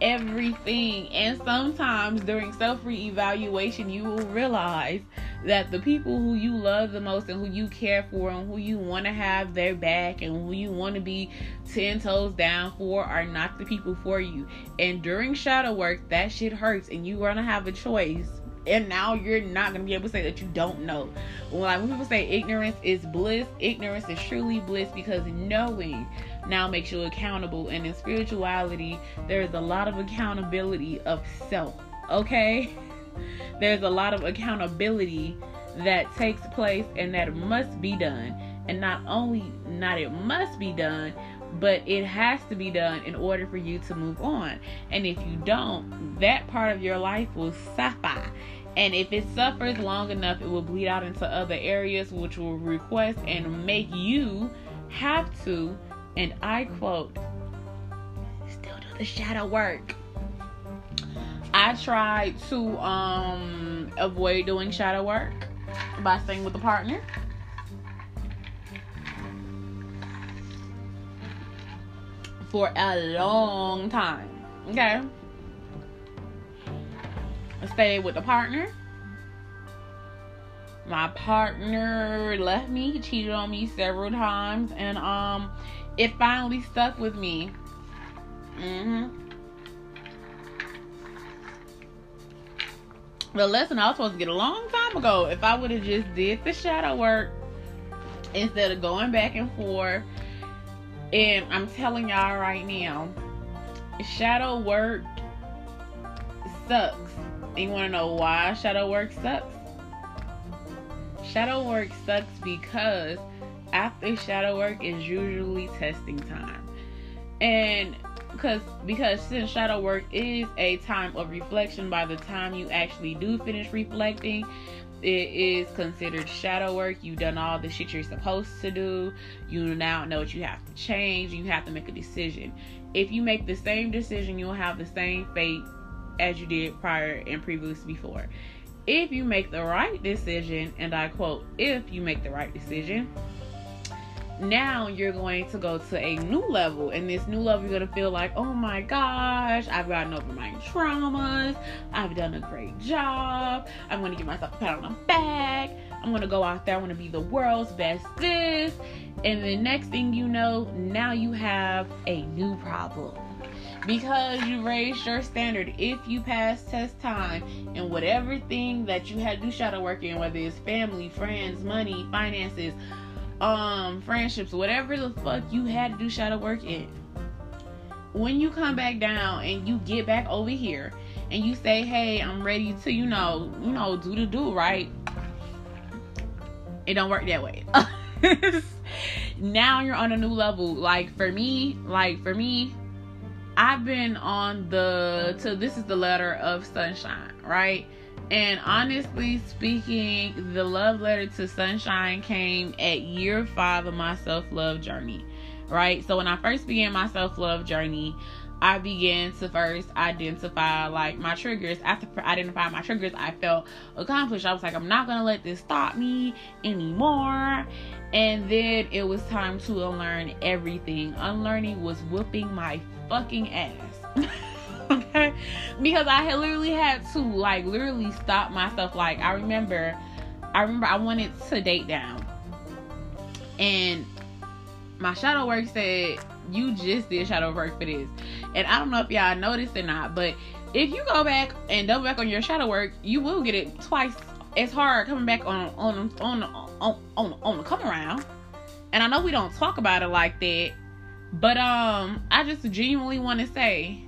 everything. And sometimes during self reevaluation, you will realize that the people who you love the most and who you care for and who you want to have their back and who you want to be 10 toes down for are not the people for you. And during shadow work, that shit hurts and you're going to have a choice. And now you're not to be able to say that you don't know. Like, when people say ignorance is bliss, ignorance is truly bliss because knowing now makes you accountable. And in spirituality, there's a lot of accountability of self. Okay? There's a lot of accountability that takes place and that must be done. And not only not it must be done, but it has to be done in order for you to move on. And if you don't, that part of your life will suffer. And if it suffers long enough, it will bleed out into other areas, which will request and make you have to, and I quote, still do the shadow work. I tried to um avoid doing shadow work by staying with a partner. For a long time. Okay. I stayed with a partner. My partner left me, he cheated on me several times, and um it finally stuck with me. Mm-hmm the lesson I was supposed to get a long time ago. If I would have just did the shadow work instead of going back and forth. And I'm telling y'all right now, shadow work sucks. And you want to know why shadow work sucks? Shadow work sucks because after shadow work is usually testing time. And because because since shadow work is a time of reflection by the time you actually do finish reflecting it is considered shadow work. You've done all the shit you're supposed to do. You now know what you have to change. You have to make a decision. If you make the same decision you'll have the same fate as you did prior and previous before if you make the right decision and i quote if you make the right decision now you're going to go to a new level. And this new level you're going to feel like oh my gosh i've gotten over my traumas. I've done a great job. I'm going to give myself a pat on the back. I'm going to go out there. I want to be the world's best this. And the next thing you know now you have a new problem because you raised your standard if you pass test time and whatever thing that you had to do shadow work in whether it's family friends money finances um friendships, whatever the fuck you had to do shadow work in. When you come back down and you get back over here and you say, "Hey, I'm ready to, you know, you know, do the do right," it don't work that way. now you're on a new level. Like for me, like for me, I've been on the to this is the letter of sunshine, right? And honestly speaking, the love letter to Sunshine came at year five of my self love journey, right? So when I first began my self love journey, I began to first identify like my triggers. After identifying my triggers, I felt accomplished. I was like, I'm not gonna let this stop me anymore. And then it was time to unlearn everything. Unlearning was whooping my fucking ass. okay? Because i had literally had to like literally stop myself. Like i remember i remember i wanted to date down. And my shadow work said you just did shadow work for this. And i don't know if y'all noticed or not but if you go back and double back on your shadow work you will get it twice as hard coming back on on on on on, on the come around. And i know we don't talk about it like that but um i just genuinely want to say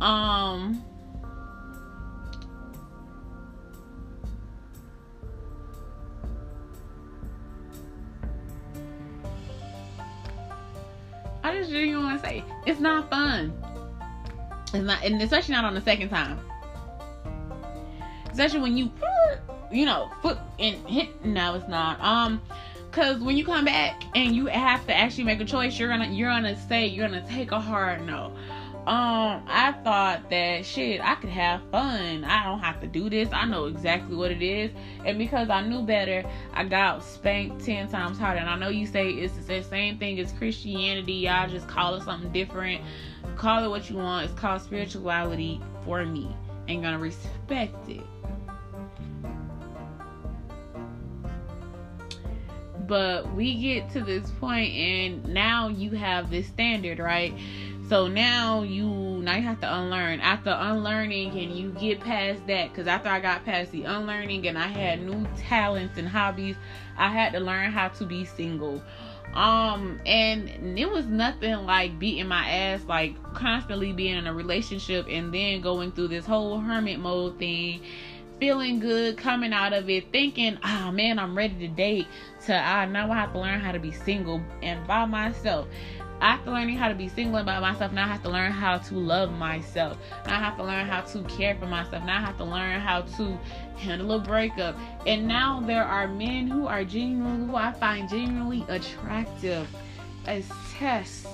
um I just genuinely want to say it's not fun. It's not, and especially not on the second time. Especially when you, you know, foot and hit. No, it's not. Um, because when you come back and you have to actually make a choice, you're gonna you're gonna say you're gonna take a hard no. Um i thought that shit i could have fun. I don't have to do this. I know exactly what it is. And because i knew better i got spanked 10 times harder. And i know you say it's the same thing as christianity. Y'all just call it something different. Call it what you want. It's called spirituality for me. And gonna respect it. But we get to this point and now you have this standard, right? So now you now you have to unlearn. After unlearning and you get past that, because after I got past the unlearning and I had new talents and hobbies, I had to learn how to be single. Um, and it was nothing like beating my ass, like constantly being in a relationship and then going through this whole hermit mode thing, feeling good, coming out of it, thinking, oh man, I'm ready to date. To ah, now I have to learn how to be single and by myself after learning how to be single and by myself, now I have to learn how to love myself. Now I have to learn how to care for myself. Now I have to learn how to handle a breakup. And now there are men who are genuinely, who I find genuinely attractive as tests.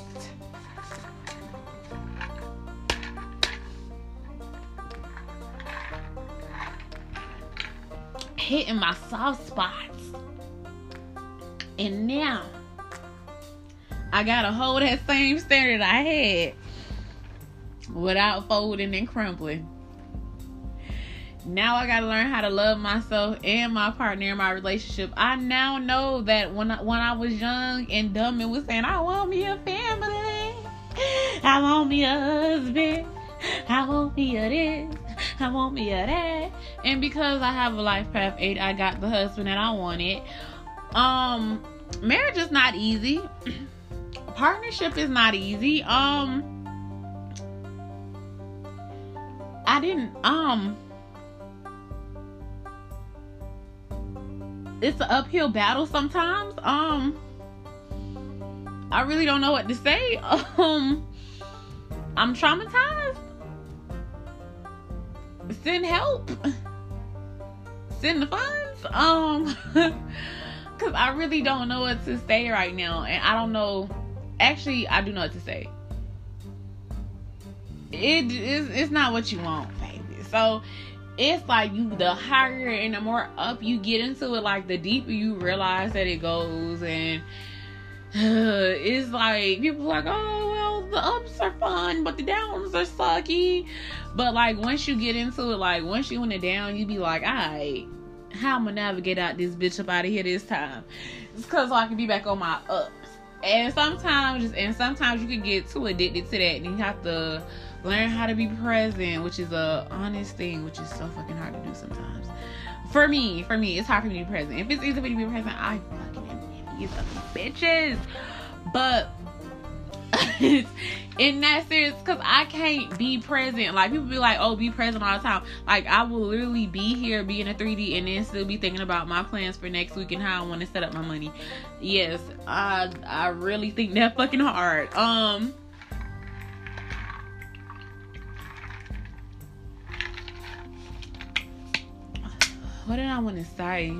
Hitting my soft spots. And now I gotta hold that same standard I had without folding and crumbling. Now I gotta learn how to love myself and my partner in my relationship. I now know that when I, when I was young and dumb and was saying I want me a family, I want me a husband, I want me a this, I want me a that, and because I have a life path eight, I got the husband that I wanted. Um, marriage is not easy. partnership is not easy. Um I didn't um it's an uphill battle sometimes. Um I really don't know what to say. Um I'm traumatized. Send help. Send the funds. Um cuz I really don't know what to say right now and I don't know actually, I do know what to say. It is it's not what you want, baby. So it's like you the higher and the more up you get into it, like the deeper you realize that it goes, and it's like people like, oh well, the ups are fun, but the downs are sucky. But like once you get into it, like once you in the down, you be like, alright, how I'm gonna navigate out this bitch up out of here this time? It's cause I can be back on my ups. and sometimes and sometimes you can get too addicted to that and you have to learn how to be present which is a honest thing which is so fucking hard to do sometimes for me for me it's hard for me to be present if it's easy for me to be present i fucking am these bitches but in that sense because I can't be present. Like people be like, oh, be present all the time. Like I will literally be here, be in a 3D, and then still be thinking about my plans for next week and how I want to set up my money. Yes, I I really think that fucking hard. Um. What did I want to say?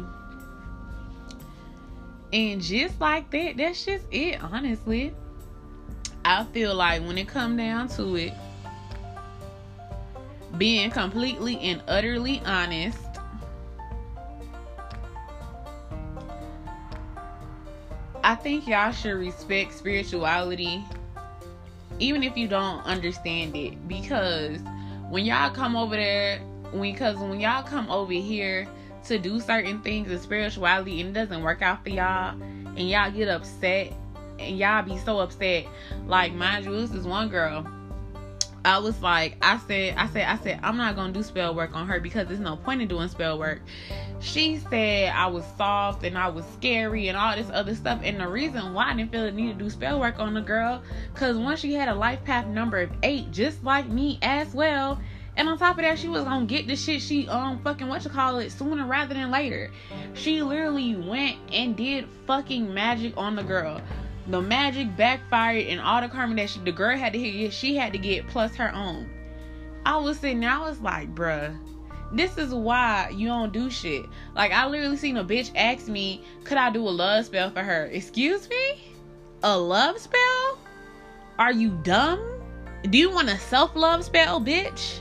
And just like that, that's just it, honestly. I feel like when it come down to it, being completely and utterly honest, I think y'all should respect spirituality even if you don't understand it because when y'all come over there because when y'all come over here to do certain things in spirituality and it doesn't work out for y'all and y'all get upset and y'all be so upset. Like, mind you, this is one girl. I was like, I said, I said, I said, I'm not gonna do spell work on her because there's no point in doing spell work. She said I was soft and I was scary and all this other stuff. And the reason why I didn't feel the need to do spell work on the girl, cause once she had a life path number of eight, just like me as well. And on top of that, she was gonna get the shit she um fucking what you call it sooner rather than later. She literally went and did fucking magic on the girl the magic backfired and all the karma that she, the girl had to hit, she had to get plus her own. I was sitting there, I was like, bruh, this is why you don't do shit. Like, I literally seen a bitch ask me, could I do a love spell for her? Excuse me? A love spell? Are you dumb? Do you want a self love spell, bitch?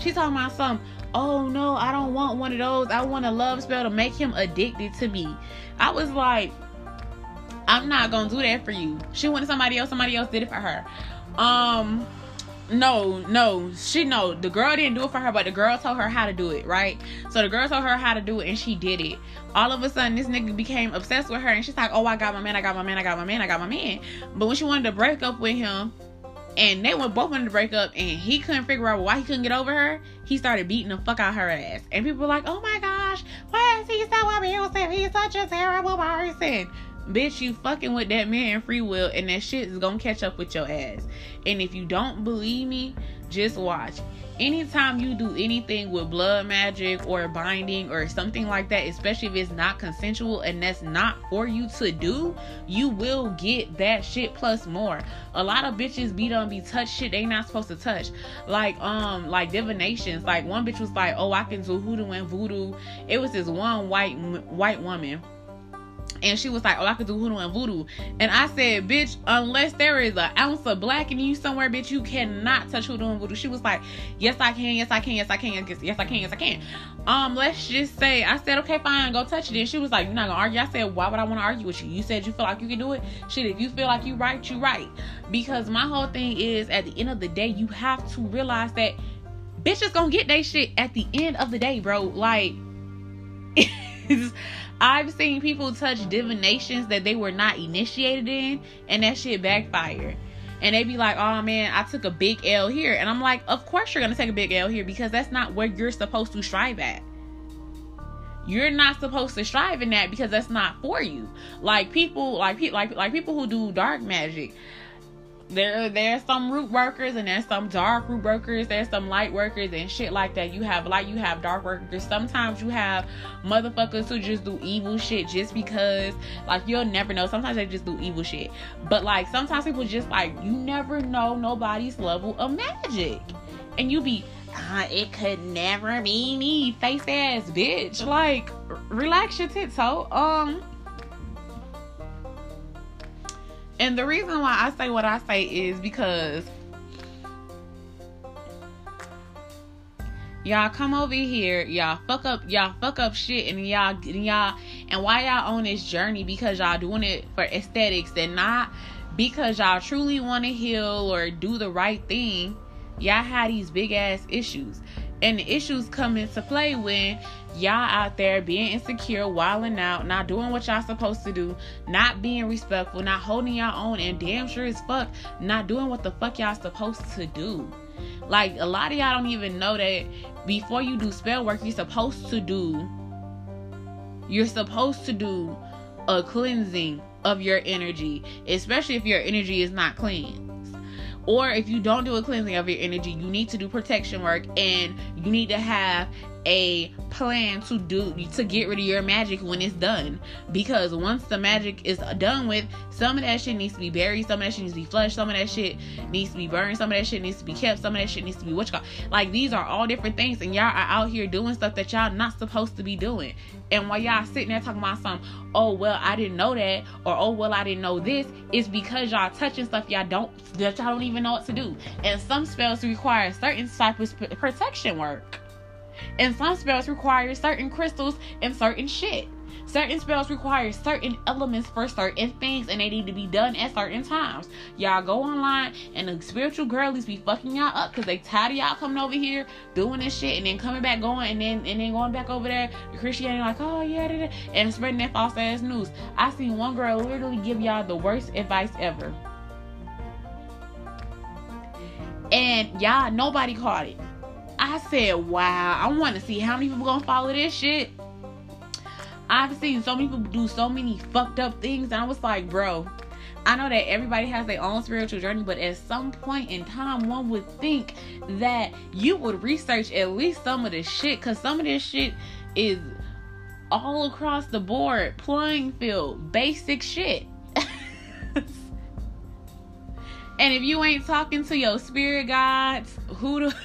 She's talking about some, oh no, I don't want one of those. I want a love spell to make him addicted to me. I was like, I'm not gonna do that for you. She wanted somebody else, somebody else did it for her. Um, no, no, she no. The girl didn't do it for her, but the girl told her how to do it, right? So the girl told her how to do it, and she did it. All of a sudden, this nigga became obsessed with her, and she's like, "Oh, I got my man, I got my man, I got my man, I got my man." But when she wanted to break up with him, and they went both wanted to break up, and he couldn't figure out why he couldn't get over her, he started beating the fuck out her ass, and people were like, "Oh my gosh, why is he so abusive? He's such a terrible person." Bitch, you fucking with that man free will, and that shit is gonna catch up with your ass. And if you don't believe me, just watch. Anytime you do anything with blood magic or binding or something like that, especially if it's not consensual and that's not for you to do, you will get that shit plus more. A lot of bitches be done be touch shit they not supposed to touch. Like um like divinations. Like one bitch was like, "Oh, I can do hoodoo and voodoo." It was this one white white woman and she was like, "Oh, I could do hoodoo and voodoo." And I said, "Bitch, unless there is an ounce of black in you somewhere, bitch, you cannot touch hoodoo and voodoo." She was like, "Yes, I can. Yes, I can. Yes, I can. Yes, yes, I can. Yes, I can." Um, let's just say, I said, "Okay, fine, go touch it." And she was like, "You're not gonna argue." I said, "Why would I want to argue with you? You said you feel like you can do it. Shit, if you feel like you right, you right." Because my whole thing is, at the end of the day, you have to realize that bitches gonna get they shit at the end of the day, bro. Like. I've seen people touch divinations that they were not initiated in, and that shit backfire. And they be like, oh man, I took a big L here. And I'm like, of course you're gonna take a big L here because that's not where you're supposed to strive at. You're not supposed to strive in that because that's not for you. Like people, like people, like like people who do dark magic there there's some root workers and there's some dark root workers. There's some light workers and shit like that. You have light you have dark workers. Sometimes you have motherfuckers who just do evil shit just because like you'll never know. Sometimes they just do evil shit. But like sometimes people just like you never know nobody's level of magic. And you be uh, it could never be me face ass bitch. Like relax your tits ho um and the reason why I say what I say is because y'all come over here, y'all fuck up, y'all fuck up shit, and y'all, and y'all, and why y'all on this journey because y'all doing it for aesthetics and not because y'all truly want to heal or do the right thing. Y'all have these big ass issues, and the issues come into play when y'all out there being insecure, wilding out, not doing what y'all supposed to do, not being respectful, not holding y'all own, and damn sure as fuck not doing what the fuck y'all supposed to do. Like a lot of y'all don't even know that before you do spell work, you're supposed to do you're supposed to do a cleansing of your energy, especially if your energy is not clean or if you don't do a cleansing of your energy, you need to do protection work and you need to have a plan to do to get rid of your magic when it's done. Because once the magic is done with some of that shit needs to be buried some of that shit needs to be flushed some of that shit needs to be burned some of that shit needs to be kept some of that shit needs to be what you call like these are all different things and y'all are out here doing stuff that y'all not supposed to be doing. And while y'all sitting there talking about some oh well i didn't know that or oh well i didn't know this it's because y'all touching stuff y'all don't that y'all don't even know what to do. And some spells require certain type of protection work and some spells require certain crystals and certain shit. Certain spells require certain elements for certain things and they need to be done at certain times. Y'all go online and the spiritual girlies be fucking y'all up because they tired of y'all coming over here doing this shit and then coming back going and then and then going back over there to Christianity like, oh yeah, da, da, and spreading that false ass news. I seen one girl literally give y'all the worst advice ever. And y'all, nobody caught it. I said, wow, I want to see how many people gonna follow this shit. I've seen so many people do so many fucked up things, and I was like, bro, I know that everybody has their own spiritual journey, but at some point in time, one would think that you would research at least some of this shit, because some of this shit is all across the board, playing field, basic shit. and if you ain't talking to your spirit guides, who the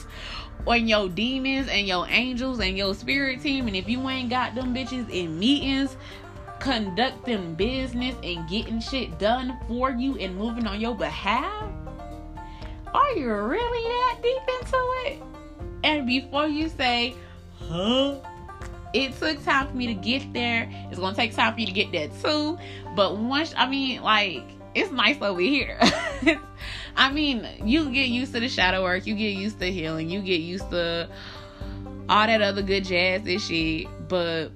on your demons and your angels and your spirit team. And if you ain't got them bitches in meetings, conducting business and getting shit done for you and moving on your behalf, are you really that deep into it? And before you say, huh? It took time for me to get there. It's gonna take time for you to get there too. But once, I mean, like, it's nice over here. I mean, you get used to the shadow work, you get used to healing, you get used to all that other good jazz and shit. But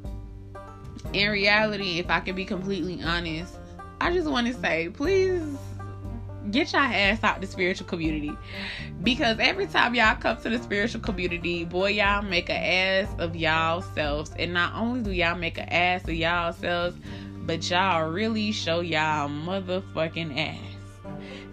in reality, if I can be completely honest, I just want to say, please get your ass out the spiritual community because every time y'all come to the spiritual community boy y'all make an ass of y'all selves and not only do y'all make an ass of y'all selves but y'all really show y'all motherfucking ass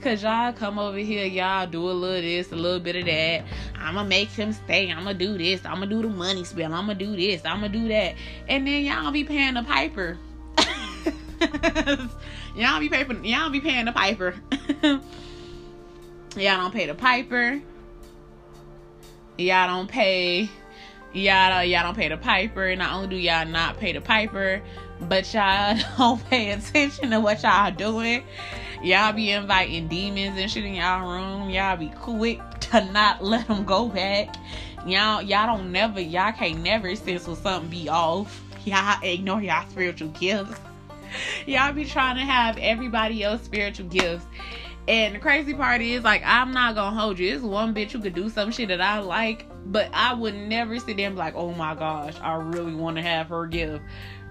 Cause y'all come over here, y'all do a little this, a little bit of that. I'ma make him stay. I'ma do this. I'ma do the money spell. I'ma do this. I'ma do that. And then y'all be paying the piper. y'all be paying. Y'all be paying the piper. y'all don't pay the piper. Y'all don't pay. Y'all y'all don't pay the piper. Not only do y'all not pay the piper, but y'all don't pay attention to what y'all doing. Y'all be inviting demons and shit in y'all room. Y'all be quick to not let them go back. Y'all, y'all don't never, y'all can't never sense when something be off. Y'all ignore y'all spiritual gifts. Y'all be trying to have everybody else spiritual gifts. And the crazy part is, like, I'm not gonna hold you. It's one bitch who could do some shit that I like, but I would never sit there and be like, oh my gosh, I really want to have her gift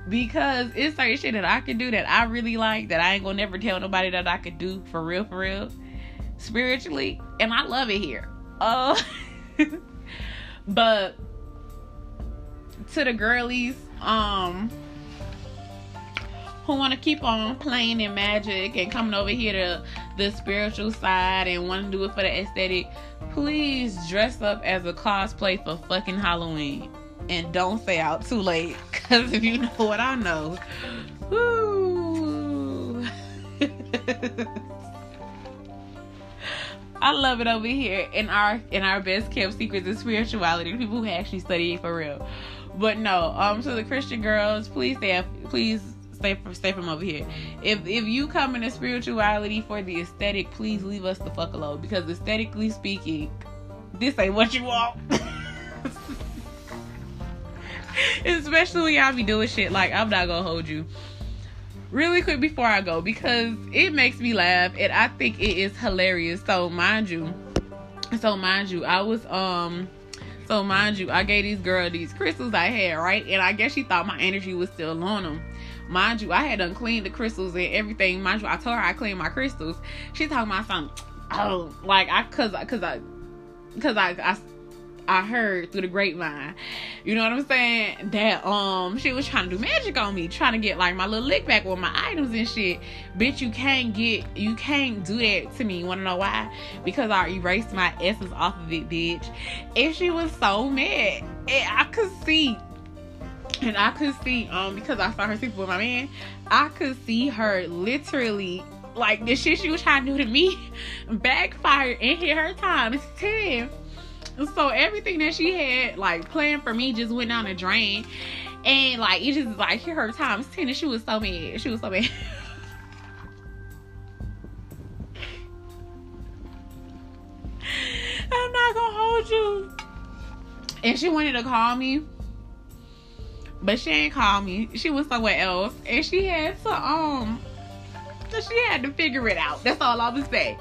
because it's certain shit that I can do that I really like that I ain't gonna never tell nobody that I could do for real, for real, spiritually, and I love it here. Uh, but to the girlies, um, who want to keep on playing in magic and coming over here to the spiritual side and want to do it for the aesthetic, please dress up as a cosplay for fucking Halloween and don't stay out too late. Cause if you know what I know. I love it over here in our in our best kept secrets of spirituality. People who actually study it for real. But no, um, so the Christian girls, please stay, please stay from stay from over here. If if you come into spirituality for the aesthetic, please leave us the fuck alone because aesthetically speaking, this ain't what you want. Especially when y'all be doing shit like I'm not gonna hold you. Really quick before I go, because it makes me laugh and I think it is hilarious. So mind you, so mind you, I was um so mind you, I gave these girl these crystals I had, right? And I guess she thought my energy was still on them. Mind you, I had uncleaned the crystals and everything. Mind you, I told her I cleaned my crystals. She talking about something. Oh, like I cause cause I cause I I I heard through the grapevine. You know what I'm saying? That um she was trying to do magic on me, trying to get like my little lick back with my items and shit. Bitch, you can't get you can't do that to me. You wanna know why? Because I erased my essence off of it, bitch. And she was so mad. And I could see and I could see, um, because I saw her sleep with my man, I could see her literally like the shit she was trying to do to me backfire and hit her time. It's 10 so everything that she had like planned for me just went down the drain. And like it just like her times 10 and she was so mad. She was so mad. I'm not gonna hold you. And she wanted to call me. But she ain't call me. She was somewhere else. And she had to um she had to figure it out. That's all I would say.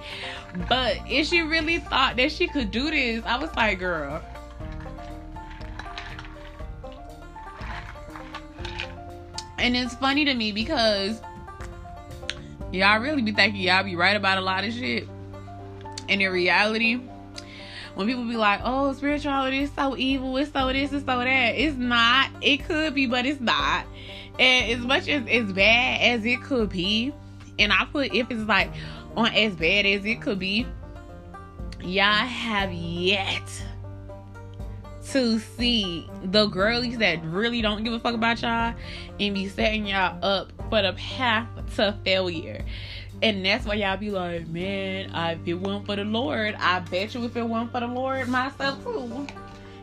But if she really thought that she could do this, I was like, girl. And it's funny to me because y'all really be thinking y'all be right about a lot of shit. And in reality, when people be like, oh, spirituality is so evil, it's so this, it's so that, it's not. It could be, but it's not. And as much as as bad as it could be, and I put if it's like on as bad as it could be, y'all have yet to see the girlies that really don't give a fuck about y'all and be setting y'all up for the path to failure. And that's why y'all be like, man, if it weren't for the Lord, I bet you if it weren't for the Lord myself too.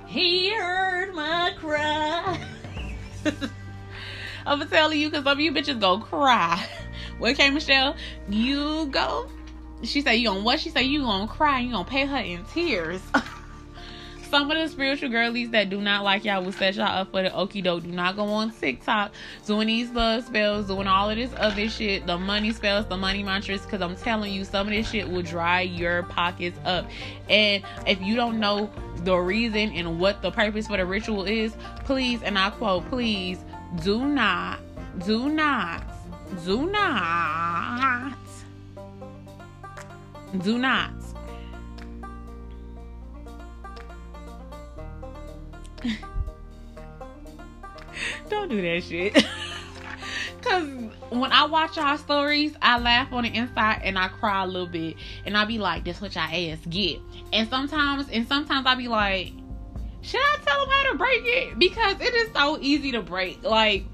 He heard my cry. I'm telling you, because some of you bitches go cry. Okay, Michelle, you go. She said you gonna what? She said you gonna cry. You gonna pay her in tears. some of the spiritual girlies that do not like y'all will set y'all up for the okie doke. Do not go on TikTok doing these love spells, doing all of this other shit, the money spells, the money mantras, because I'm telling you, some of this shit will dry your pockets up. And if you don't know the reason and what the purpose for the ritual is, please, and I quote, please do not, do not, do not, do not Don't do that shit. Cause when I watch y'all stories, I laugh on the inside and I cry a little bit. And I be like, that's what y'all ass get. And sometimes and sometimes I be like, should I tell them how to break it? Because it is so easy to break. Like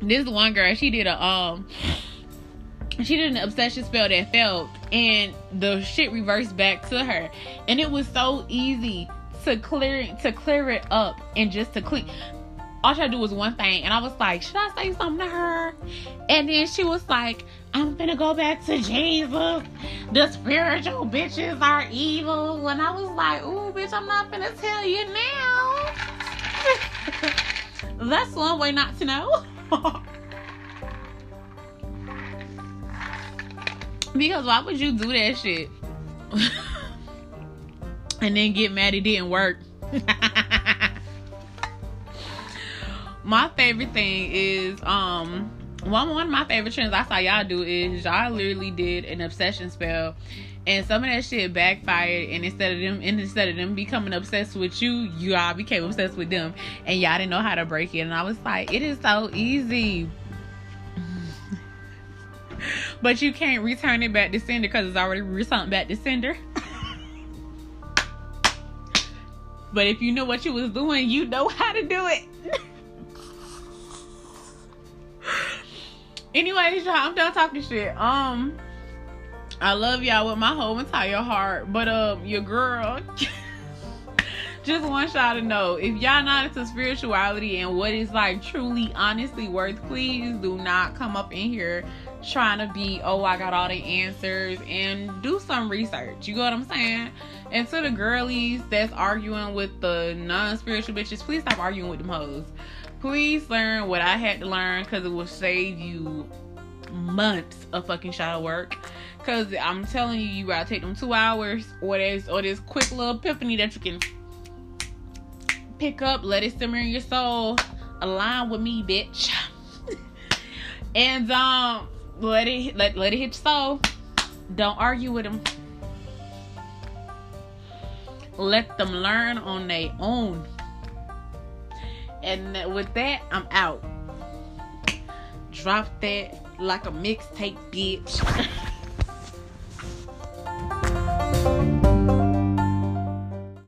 this one girl, she did a um she did an obsession spell that failed and the shit reversed back to her. And it was so easy to clear to clear it up and just to clean all she had to do was one thing and I was like, should I say something to her? And then she was like, I'm gonna go back to Jesus. The spiritual bitches are evil. And I was like, ooh, bitch, I'm not gonna tell you now. That's one way not to know. because why would you do that shit? and then get mad it didn't work. my favorite thing is um one one of my favorite trends I saw y'all do is y'all literally did an obsession spell and some of that shit backfired and instead of them and instead of them becoming obsessed with you y'all became obsessed with them and y'all didn't know how to break it and I was like it is so easy but you can't return it back to sender because it's already returned back to sender But if you know what you was doing, you know how to do it. Anyways, y'all, I'm done talking shit. Um, I love y'all with my whole entire heart, but um, your girl. just want y'all to know if y'all not into spirituality and what is like truly honestly worth please do not come up in here trying to be oh i got all the answers and do some research you know what i'm saying and to the girlies that's arguing with the non-spiritual bitches, please stop arguing with them hoes. Please learn what I had to learn because it will save you months of fucking shadow work. Cause I'm telling you, you gotta take them two hours or this or this quick little epiphany that you can pick up, let it simmer in your soul, align with me, bitch. and um let it let, let it hit your soul. Don't argue with them let them learn on their own. And with that, I'm out. Drop that like a mixtape, bitch.